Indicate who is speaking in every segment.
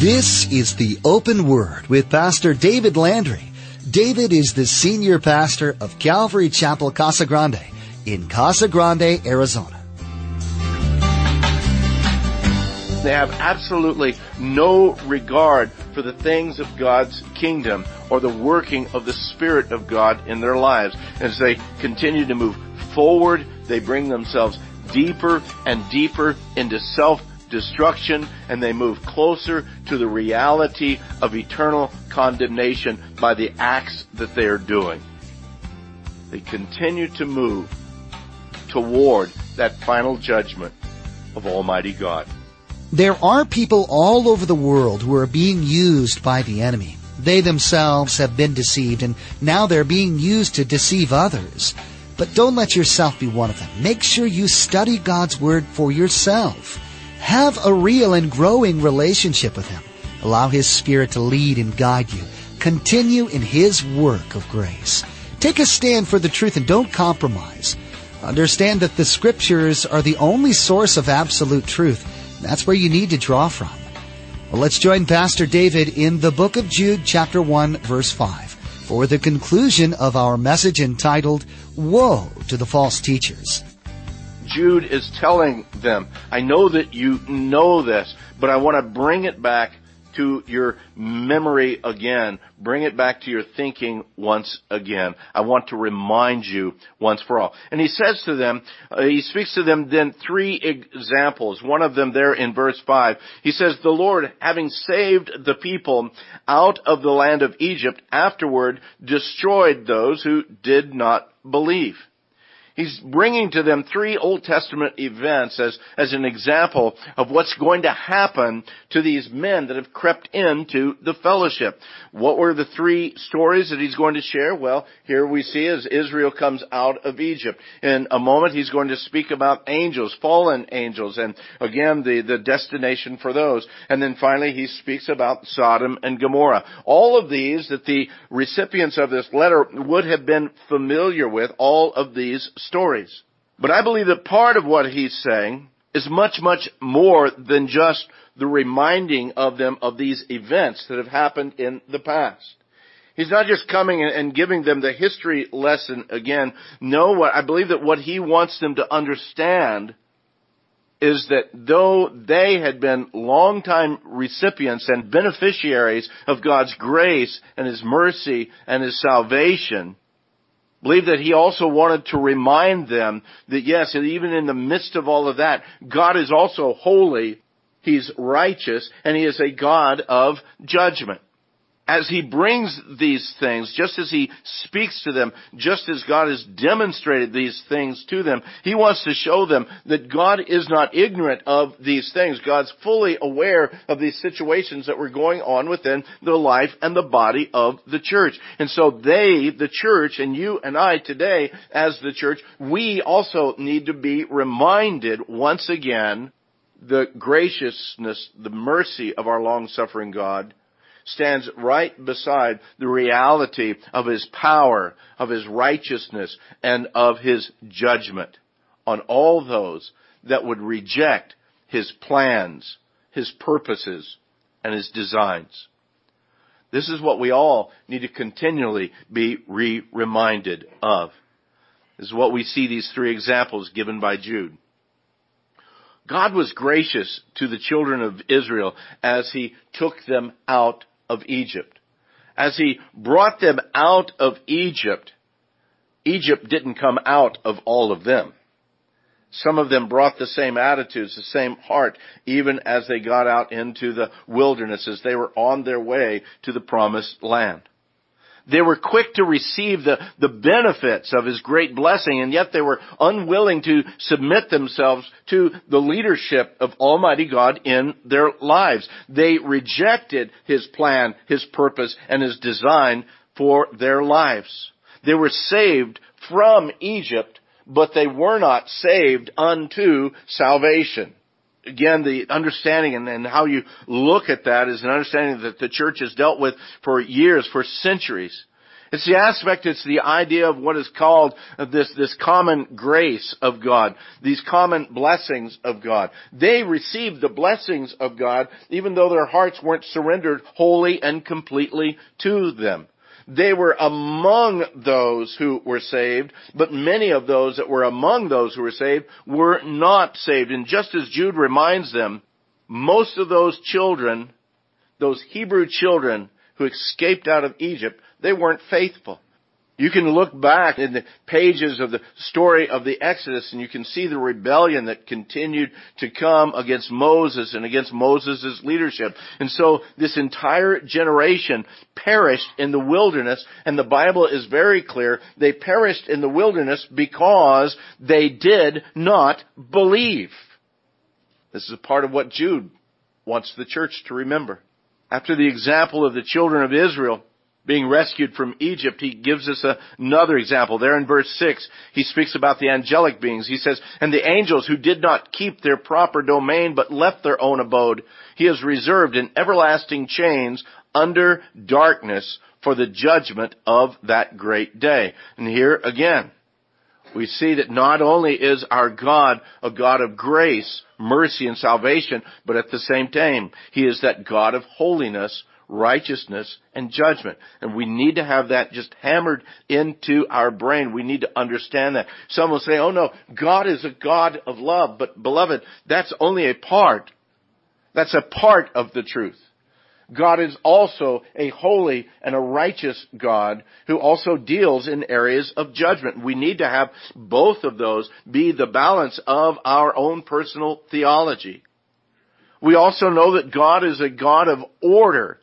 Speaker 1: This is the open word with Pastor David Landry. David is the senior pastor of Calvary Chapel Casa Grande in Casa Grande, Arizona.
Speaker 2: They have absolutely no regard for the things of God's kingdom or the working of the Spirit of God in their lives. As they continue to move forward, they bring themselves deeper and deeper into self destruction and they move closer to the reality of eternal condemnation by the acts that they are doing. They continue to move toward that final judgment of Almighty God.
Speaker 1: There are people all over the world who are being used by the enemy. They themselves have been deceived and now they're being used to deceive others. But don't let yourself be one of them. Make sure you study God's Word for yourself. Have a real and growing relationship with Him. Allow His Spirit to lead and guide you. Continue in His work of grace. Take a stand for the truth and don't compromise. Understand that the Scriptures are the only source of absolute truth. That's where you need to draw from. Well, let's join Pastor David in the book of Jude, chapter 1, verse 5, for the conclusion of our message entitled, Woe to the False Teachers.
Speaker 2: Jude is telling them, I know that you know this, but I want to bring it back to your memory again. Bring it back to your thinking once again. I want to remind you once for all. And he says to them, uh, he speaks to them then three examples. One of them there in verse 5. He says, the Lord, having saved the people out of the land of Egypt, afterward destroyed those who did not believe. He's bringing to them three Old Testament events as, as an example of what's going to happen to these men that have crept into the fellowship. What were the three stories that he's going to share? Well, here we see as Israel comes out of Egypt. In a moment he's going to speak about angels, fallen angels, and again the, the destination for those. And then finally he speaks about Sodom and Gomorrah. All of these that the recipients of this letter would have been familiar with, all of these stories. But I believe that part of what he's saying is much, much more than just the reminding of them of these events that have happened in the past. He's not just coming and giving them the history lesson again. No, what I believe that what he wants them to understand is that though they had been longtime recipients and beneficiaries of God's grace and His mercy and His salvation, believe that he also wanted to remind them that yes, even in the midst of all of that, God is also holy, He's righteous, and He is a God of judgment as he brings these things, just as he speaks to them, just as God has demonstrated these things to them, he wants to show them that God is not ignorant of these things. God's fully aware of these situations that were going on within the life and the body of the church. And so they, the church, and you and I today as the church, we also need to be reminded once again the graciousness, the mercy of our long-suffering God, stands right beside the reality of His power, of His righteousness, and of His judgment on all those that would reject His plans, His purposes, and His designs. This is what we all need to continually be re-reminded of. This is what we see these three examples given by Jude. God was gracious to the children of Israel as He took them out of Egypt. As he brought them out of Egypt, Egypt didn't come out of all of them. Some of them brought the same attitudes, the same heart, even as they got out into the wilderness, as they were on their way to the promised land. They were quick to receive the, the benefits of His great blessing, and yet they were unwilling to submit themselves to the leadership of Almighty God in their lives. They rejected His plan, His purpose, and His design for their lives. They were saved from Egypt, but they were not saved unto salvation again, the understanding and, and, how you look at that is an understanding that the church has dealt with for years, for centuries. It's the aspect, it's the idea of what is called this, this common grace of God, these common blessings of God. They received the blessings of God even though their hearts weren't surrendered wholly and completely to them. They were among those who were saved, but many of those that were among those who were saved were not saved. And just as Jude reminds them, most of those children, those Hebrew children who escaped out of Egypt, they weren't faithful. You can look back in the pages of the story of the Exodus and you can see the rebellion that continued to come against Moses and against Moses' leadership. And so this entire generation perished in the wilderness and the Bible is very clear. They perished in the wilderness because they did not believe. This is a part of what Jude wants the church to remember. After the example of the children of Israel, being rescued from Egypt, he gives us another example. There in verse 6, he speaks about the angelic beings. He says, And the angels who did not keep their proper domain but left their own abode, he has reserved in everlasting chains under darkness for the judgment of that great day. And here again, we see that not only is our God a God of grace, mercy, and salvation, but at the same time, He is that God of holiness, righteousness, and judgment. And we need to have that just hammered into our brain. We need to understand that. Some will say, oh no, God is a God of love. But beloved, that's only a part. That's a part of the truth. God is also a holy and a righteous God who also deals in areas of judgment. We need to have both of those be the balance of our own personal theology. We also know that God is a God of order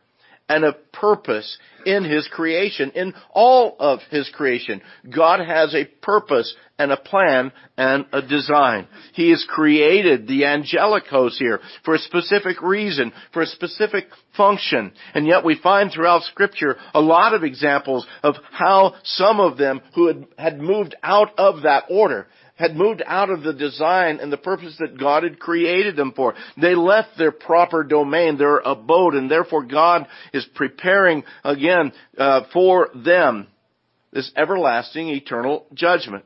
Speaker 2: and a purpose in His creation, in all of His creation. God has a purpose and a plan and a design. He has created the angelic host here for a specific reason, for a specific function. And yet we find throughout scripture a lot of examples of how some of them who had, had moved out of that order had moved out of the design and the purpose that God had created them for. They left their proper domain, their abode, and therefore God is preparing again uh, for them this everlasting eternal judgment.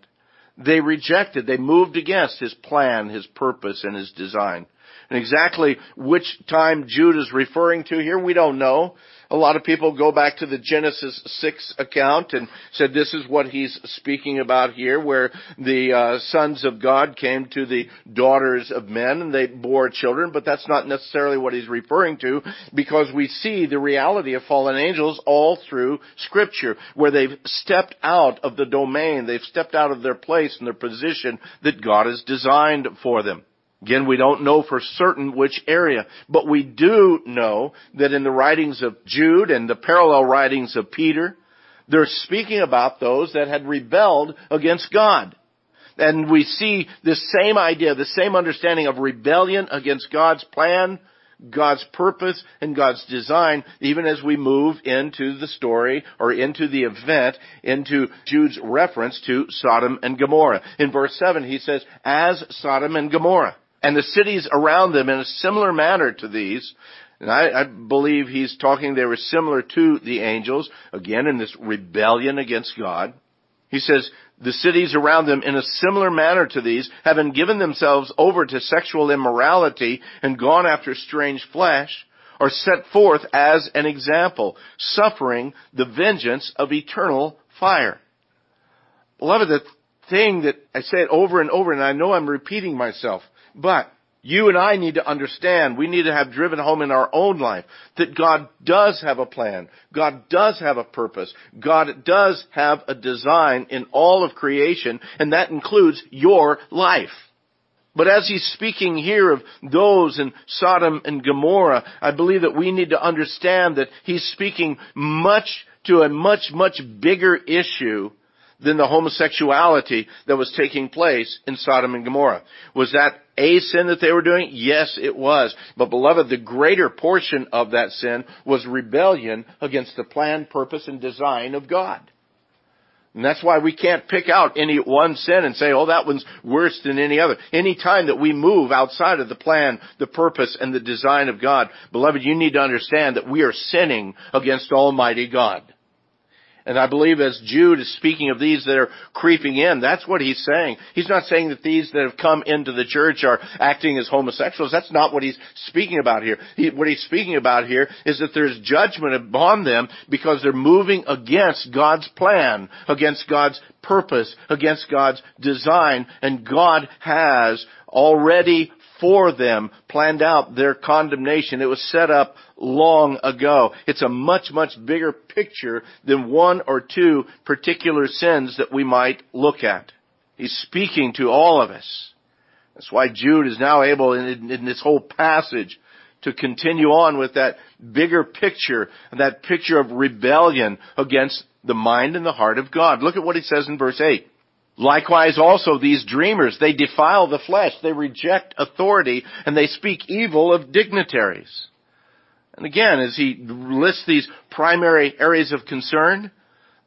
Speaker 2: They rejected, they moved against His plan, His purpose, and His design. And exactly which time Jude is referring to here, we don't know. A lot of people go back to the Genesis 6 account and said this is what he's speaking about here, where the uh, sons of God came to the daughters of men and they bore children, but that's not necessarily what he's referring to because we see the reality of fallen angels all through scripture, where they've stepped out of the domain, they've stepped out of their place and their position that God has designed for them. Again, we don't know for certain which area, but we do know that in the writings of Jude and the parallel writings of Peter, they're speaking about those that had rebelled against God. And we see this same idea, the same understanding of rebellion against God's plan, God's purpose, and God's design, even as we move into the story or into the event, into Jude's reference to Sodom and Gomorrah. In verse 7, he says, as Sodom and Gomorrah and the cities around them in a similar manner to these. And I, I, believe he's talking they were similar to the angels, again in this rebellion against God. He says, the cities around them in a similar manner to these, having given themselves over to sexual immorality and gone after strange flesh, are set forth as an example, suffering the vengeance of eternal fire. Beloved, the thing that I say it over and over, and I know I'm repeating myself, but you and I need to understand, we need to have driven home in our own life that God does have a plan. God does have a purpose. God does have a design in all of creation, and that includes your life. But as he's speaking here of those in Sodom and Gomorrah, I believe that we need to understand that he's speaking much to a much, much bigger issue than the homosexuality that was taking place in Sodom and Gomorrah. Was that a sin that they were doing? Yes, it was. But beloved, the greater portion of that sin was rebellion against the plan, purpose, and design of God. And that's why we can't pick out any one sin and say, oh, that one's worse than any other. Any time that we move outside of the plan, the purpose, and the design of God, beloved, you need to understand that we are sinning against Almighty God. And I believe as Jude is speaking of these that are creeping in, that's what he's saying. He's not saying that these that have come into the church are acting as homosexuals. That's not what he's speaking about here. He, what he's speaking about here is that there's judgment upon them because they're moving against God's plan, against God's purpose, against God's design, and God has already for them planned out their condemnation. It was set up long ago. It's a much, much bigger picture than one or two particular sins that we might look at. He's speaking to all of us. That's why Jude is now able in, in this whole passage to continue on with that bigger picture, that picture of rebellion against the mind and the heart of God. Look at what he says in verse 8. Likewise also these dreamers, they defile the flesh, they reject authority, and they speak evil of dignitaries. And again, as he lists these primary areas of concern,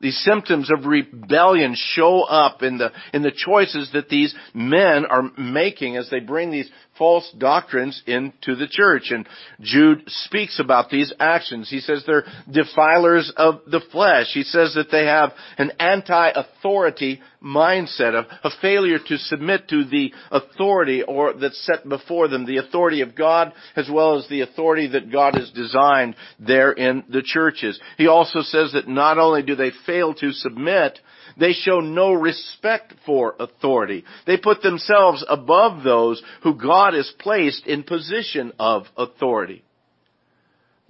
Speaker 2: these symptoms of rebellion show up in the, in the choices that these men are making as they bring these false doctrines into the church. And Jude speaks about these actions. He says they're defilers of the flesh. He says that they have an anti-authority mindset, of a failure to submit to the authority or that's set before them, the authority of God as well as the authority that God has designed there in the churches. He also says that not only do they fail to submit, they show no respect for authority. They put themselves above those who God has placed in position of authority.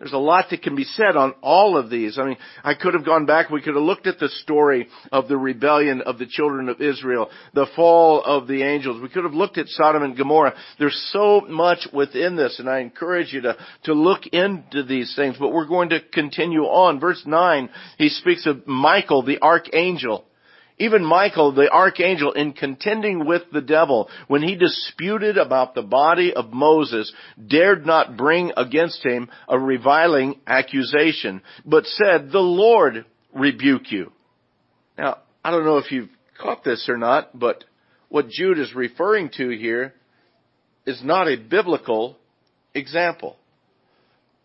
Speaker 2: There's a lot that can be said on all of these. I mean, I could have gone back, we could have looked at the story of the rebellion of the children of Israel, the fall of the angels. We could have looked at Sodom and Gomorrah. There's so much within this, and I encourage you to, to look into these things, but we're going to continue on. Verse 9, he speaks of Michael, the archangel. Even Michael, the archangel, in contending with the devil, when he disputed about the body of Moses, dared not bring against him a reviling accusation, but said, the Lord rebuke you. Now, I don't know if you've caught this or not, but what Jude is referring to here is not a biblical example.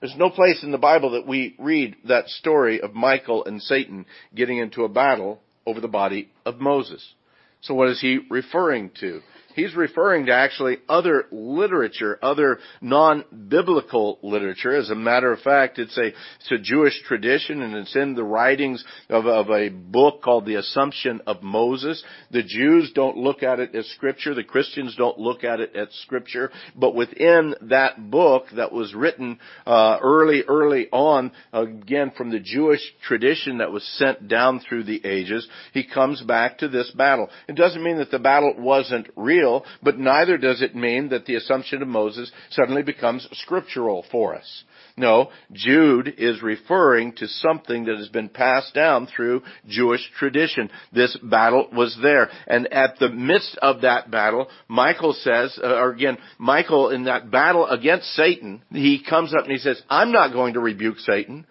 Speaker 2: There's no place in the Bible that we read that story of Michael and Satan getting into a battle over the body of Moses. So what is he referring to? He's referring to actually other literature, other non-biblical literature. As a matter of fact, it's a, it's a Jewish tradition and it's in the writings of, of a book called The Assumption of Moses. The Jews don't look at it as scripture. The Christians don't look at it as scripture. But within that book that was written, uh, early, early on, again from the Jewish tradition that was sent down through the ages, he comes back to this battle. It doesn't mean that the battle wasn't real real, but neither does it mean that the assumption of Moses suddenly becomes scriptural for us. No, Jude is referring to something that has been passed down through Jewish tradition. This battle was there. And at the midst of that battle, Michael says, uh, or again, Michael in that battle against Satan, he comes up and he says, I'm not going to rebuke Satan.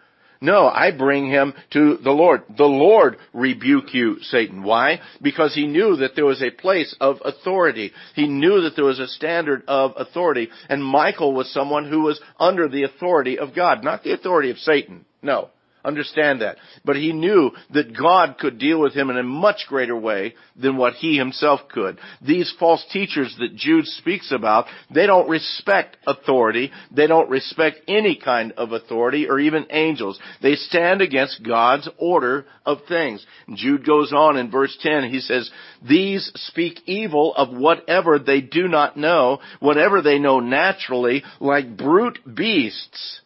Speaker 2: No, I bring him to the Lord. The Lord rebuke you, Satan. Why? Because he knew that there was a place of authority. He knew that there was a standard of authority. And Michael was someone who was under the authority of God, not the authority of Satan. No understand that. But he knew that God could deal with him in a much greater way than what he himself could. These false teachers that Jude speaks about, they don't respect authority. They don't respect any kind of authority or even angels. They stand against God's order of things. Jude goes on in verse 10, he says, These speak evil of whatever they do not know, whatever they know naturally, like brute beasts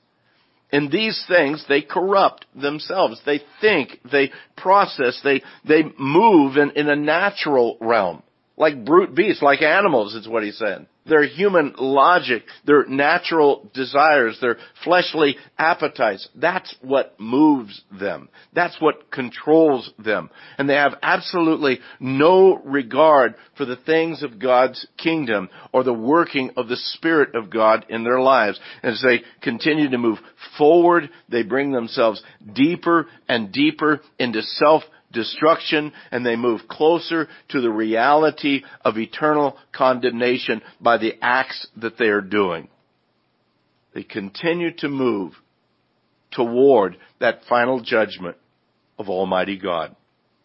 Speaker 2: in these things, they corrupt themselves. They think, they process, they, they move in, in a natural realm. Like brute beasts, like animals is what he said their human logic, their natural desires, their fleshly appetites. That's what moves them. That's what controls them. And they have absolutely no regard for the things of God's kingdom or the working of the Spirit of God in their lives. As they continue to move forward, they bring themselves deeper and deeper into self destruction and they move closer to the reality of eternal condemnation by the acts that they are doing. They continue to move toward that final judgment of Almighty God.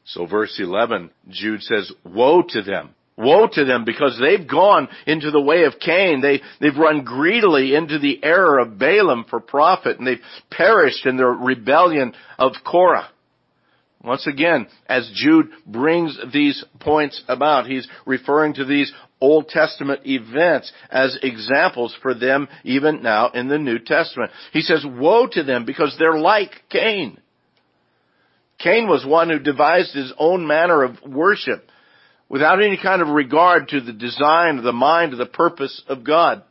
Speaker 2: So verse 11, Jude says, woe to them. Woe to them because they've gone into the way of Cain. They, they've run greedily into the error of Balaam for profit and they've perished in the rebellion of Korah. Once again, as Jude brings these points about, he's referring to these Old Testament events as examples for them even now in the New Testament. He says, woe to them because they're like Cain. Cain was one who devised his own manner of worship without any kind of regard to the design, the mind, the purpose of God.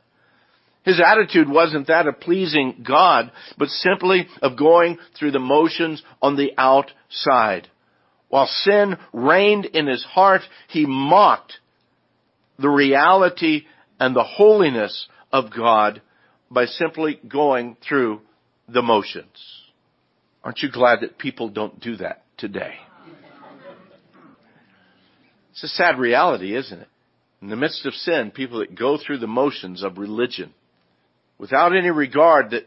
Speaker 2: His attitude wasn't that of pleasing God, but simply of going through the motions on the outside. While sin reigned in his heart, he mocked the reality and the holiness of God by simply going through the motions. Aren't you glad that people don't do that today? It's a sad reality, isn't it? In the midst of sin, people that go through the motions of religion without any regard that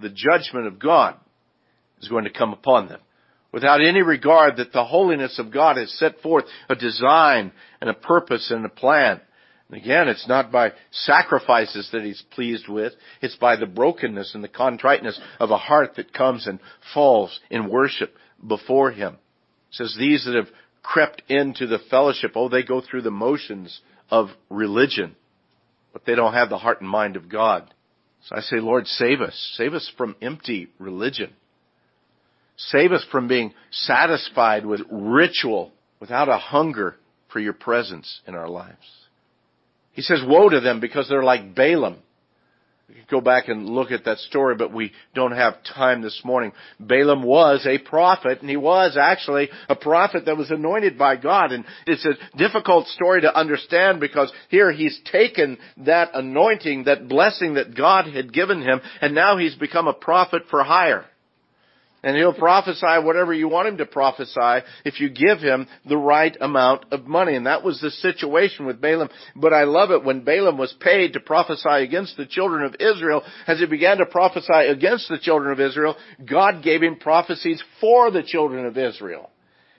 Speaker 2: the judgment of God is going to come upon them. Without any regard that the holiness of God has set forth a design and a purpose and a plan. And again, it's not by sacrifices that He's pleased with. It's by the brokenness and the contriteness of a heart that comes and falls in worship before Him. It says these that have crept into the fellowship, oh, they go through the motions of religion, but they don't have the heart and mind of God. So I say, Lord, save us. Save us from empty religion. Save us from being satisfied with ritual without a hunger for your presence in our lives. He says, woe to them because they're like Balaam. Go back and look at that story, but we don't have time this morning. Balaam was a prophet, and he was actually a prophet that was anointed by God. And it's a difficult story to understand because here he's taken that anointing, that blessing that God had given him, and now he's become a prophet for hire. And he'll prophesy whatever you want him to prophesy if you give him the right amount of money. And that was the situation with Balaam. But I love it when Balaam was paid to prophesy against the children of Israel, as he began to prophesy against the children of Israel, God gave him prophecies for the children of Israel.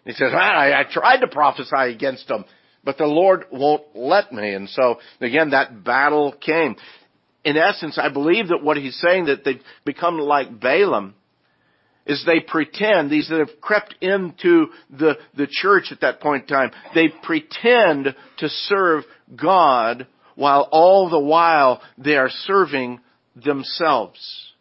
Speaker 2: He says, I, I tried to prophesy against them, but the Lord won't let me. And so, again, that battle came. In essence, I believe that what he's saying that they've become like Balaam, is they pretend, these that have crept into the, the church at that point in time, they pretend to serve God while all the while they are serving themselves.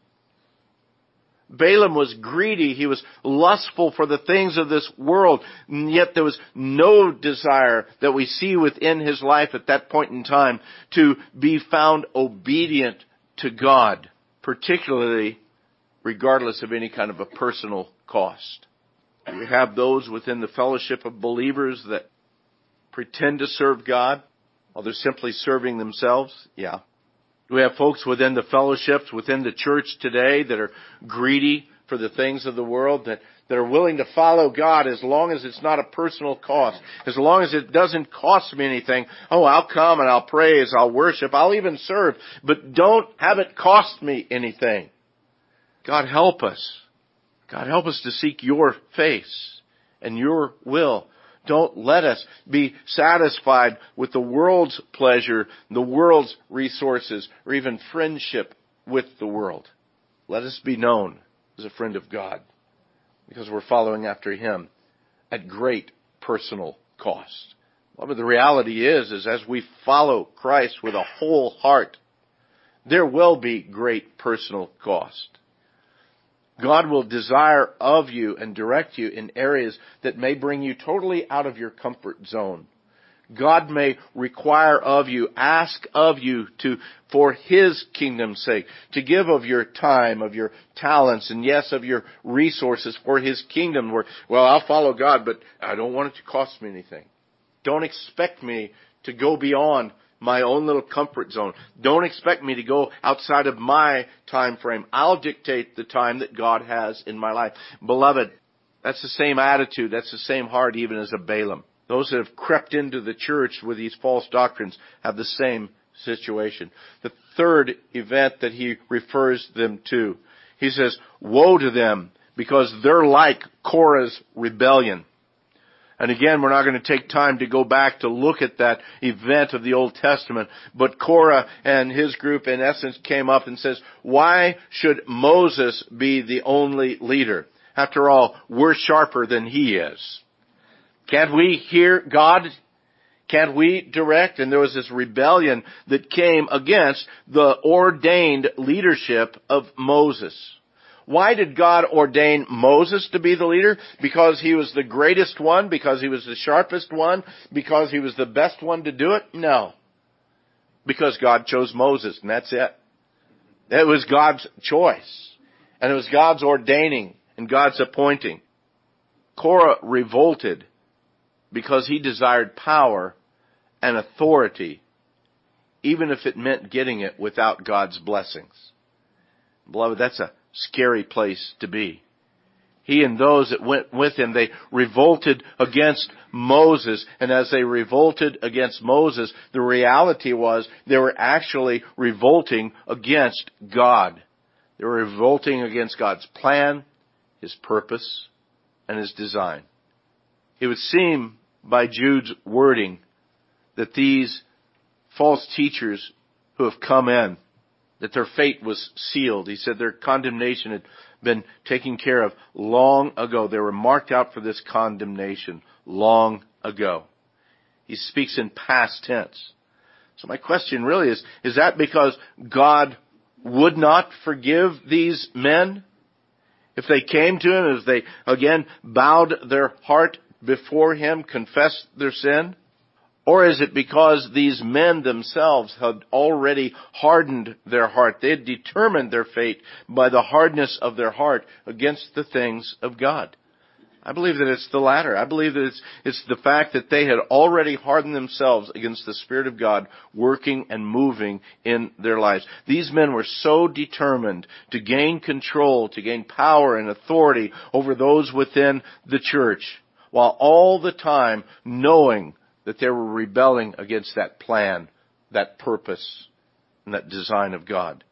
Speaker 2: Balaam was greedy. He was lustful for the things of this world. And yet there was no desire that we see within his life at that point in time to be found obedient to God, particularly regardless of any kind of a personal cost. We have those within the fellowship of believers that pretend to serve God while they're simply serving themselves. Yeah. We have folks within the fellowships, within the church today that are greedy for the things of the world, that, that are willing to follow God as long as it's not a personal cost, as long as it doesn't cost me anything. Oh, I'll come and I'll praise, I'll worship, I'll even serve, but don't have it cost me anything. God help us. God help us to seek your face and your will. Don't let us be satisfied with the world's pleasure, the world's resources, or even friendship with the world. Let us be known as a friend of God because we're following after Him at great personal cost. But the reality is, is as we follow Christ with a whole heart, there will be great personal cost. God will desire of you and direct you in areas that may bring you totally out of your comfort zone. God may require of you, ask of you to, for His kingdom's sake, to give of your time, of your talents, and yes, of your resources for His kingdom where, well, I'll follow God, but I don't want it to cost me anything. Don't expect me to go beyond my own little comfort zone. Don't expect me to go outside of my time frame. I'll dictate the time that God has in my life. Beloved, that's the same attitude. That's the same heart even as a Balaam. Those that have crept into the church with these false doctrines have the same situation. The third event that he refers them to, he says, woe to them because they're like Korah's rebellion. And again, we're not going to take time to go back to look at that event of the Old Testament, but Korah and his group in essence came up and says, why should Moses be the only leader? After all, we're sharper than he is. Can't we hear God? Can't we direct? And there was this rebellion that came against the ordained leadership of Moses. Why did God ordain Moses to be the leader? Because he was the greatest one? Because he was the sharpest one? Because he was the best one to do it? No. Because God chose Moses, and that's it. It was God's choice. And it was God's ordaining and God's appointing. Korah revolted because he desired power and authority, even if it meant getting it without God's blessings. Beloved, that's a scary place to be. He and those that went with him, they revolted against Moses, and as they revolted against Moses, the reality was they were actually revolting against God. They were revolting against God's plan, His purpose, and His design. It would seem by Jude's wording that these false teachers who have come in that their fate was sealed. He said their condemnation had been taken care of long ago. They were marked out for this condemnation long ago. He speaks in past tense. So my question really is, is that because God would not forgive these men? If they came to Him, if they again bowed their heart before Him, confessed their sin? Or is it because these men themselves had already hardened their heart? They had determined their fate by the hardness of their heart against the things of God. I believe that it's the latter. I believe that it's, it's the fact that they had already hardened themselves against the Spirit of God working and moving in their lives. These men were so determined to gain control, to gain power and authority over those within the church, while all the time knowing that they were rebelling against that plan, that purpose, and that design of God.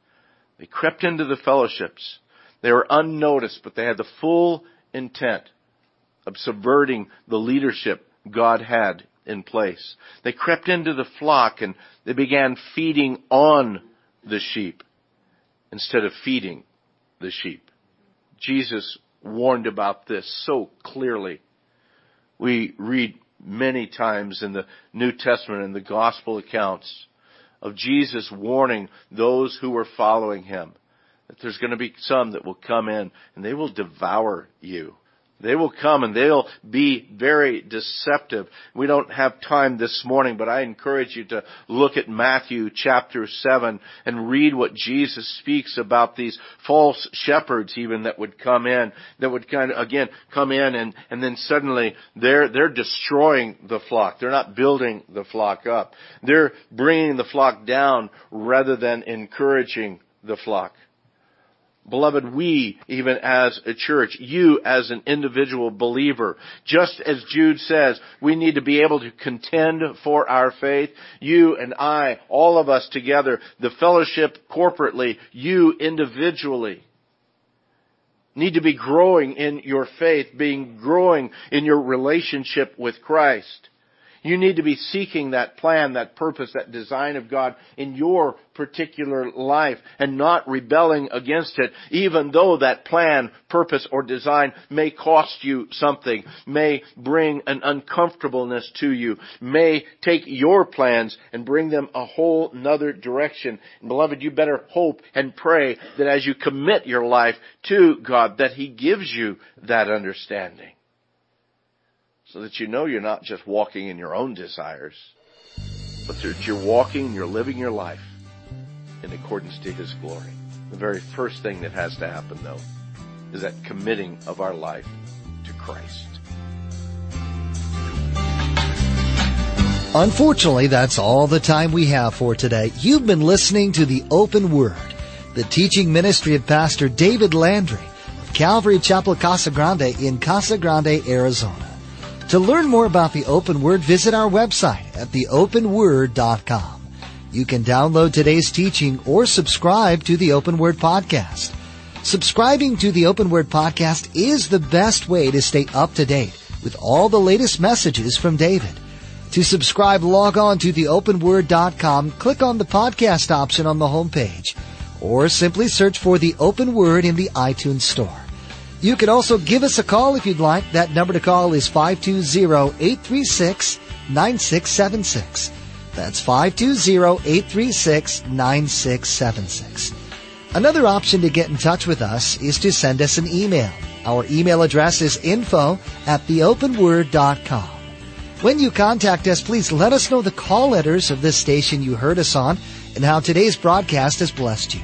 Speaker 2: They crept into the fellowships. They were unnoticed, but they had the full intent of subverting the leadership God had in place. They crept into the flock and they began feeding on the sheep instead of feeding the sheep. Jesus warned about this so clearly. We read many times in the New Testament and the gospel accounts of Jesus warning those who were following him that there's going to be some that will come in and they will devour you. They will come and they'll be very deceptive. We don't have time this morning, but I encourage you to look at Matthew chapter 7 and read what Jesus speaks about these false shepherds even that would come in, that would kind of, again, come in and, and then suddenly they're, they're destroying the flock. They're not building the flock up. They're bringing the flock down rather than encouraging the flock. Beloved, we, even as a church, you as an individual believer, just as Jude says, we need to be able to contend for our faith. You and I, all of us together, the fellowship corporately, you individually, need to be growing in your faith, being growing in your relationship with Christ. You need to be seeking that plan, that purpose, that design of God in your particular life and not rebelling against it, even though that plan, purpose, or design may cost you something, may bring an uncomfortableness to you, may take your plans and bring them a whole nother direction. And beloved, you better hope and pray that as you commit your life to God, that He gives you that understanding so that you know you're not just walking in your own desires, but that you're walking you're living your life in accordance to His glory. The very first thing that has to happen though is that committing of our life to Christ.
Speaker 1: Unfortunately, that's all the time we have for today. You've been listening to the Open Word, the teaching ministry of Pastor David Landry of Calvary Chapel Casa Grande in Casa Grande, Arizona. To learn more about the Open Word, visit our website at theopenword.com. You can download today's teaching or subscribe to the Open Word podcast. Subscribing to the Open Word podcast is the best way to stay up to date with all the latest messages from David. To subscribe, log on to theopenword.com, click on the podcast option on the homepage, or simply search for the Open Word in the iTunes Store. You can also give us a call if you'd like. That number to call is 520-836-9676. That's 520-836-9676. Another option to get in touch with us is to send us an email. Our email address is info at theopenword.com. When you contact us, please let us know the call letters of this station you heard us on and how today's broadcast has blessed you.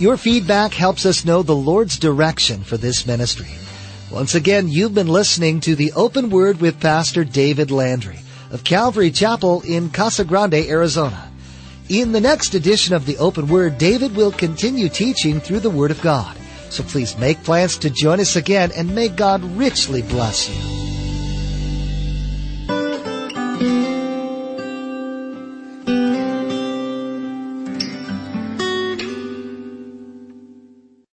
Speaker 1: Your feedback helps us know the Lord's direction for this ministry. Once again, you've been listening to the Open Word with Pastor David Landry of Calvary Chapel in Casa Grande, Arizona. In the next edition of the Open Word, David will continue teaching through the Word of God. So please make plans to join us again and may God richly bless you.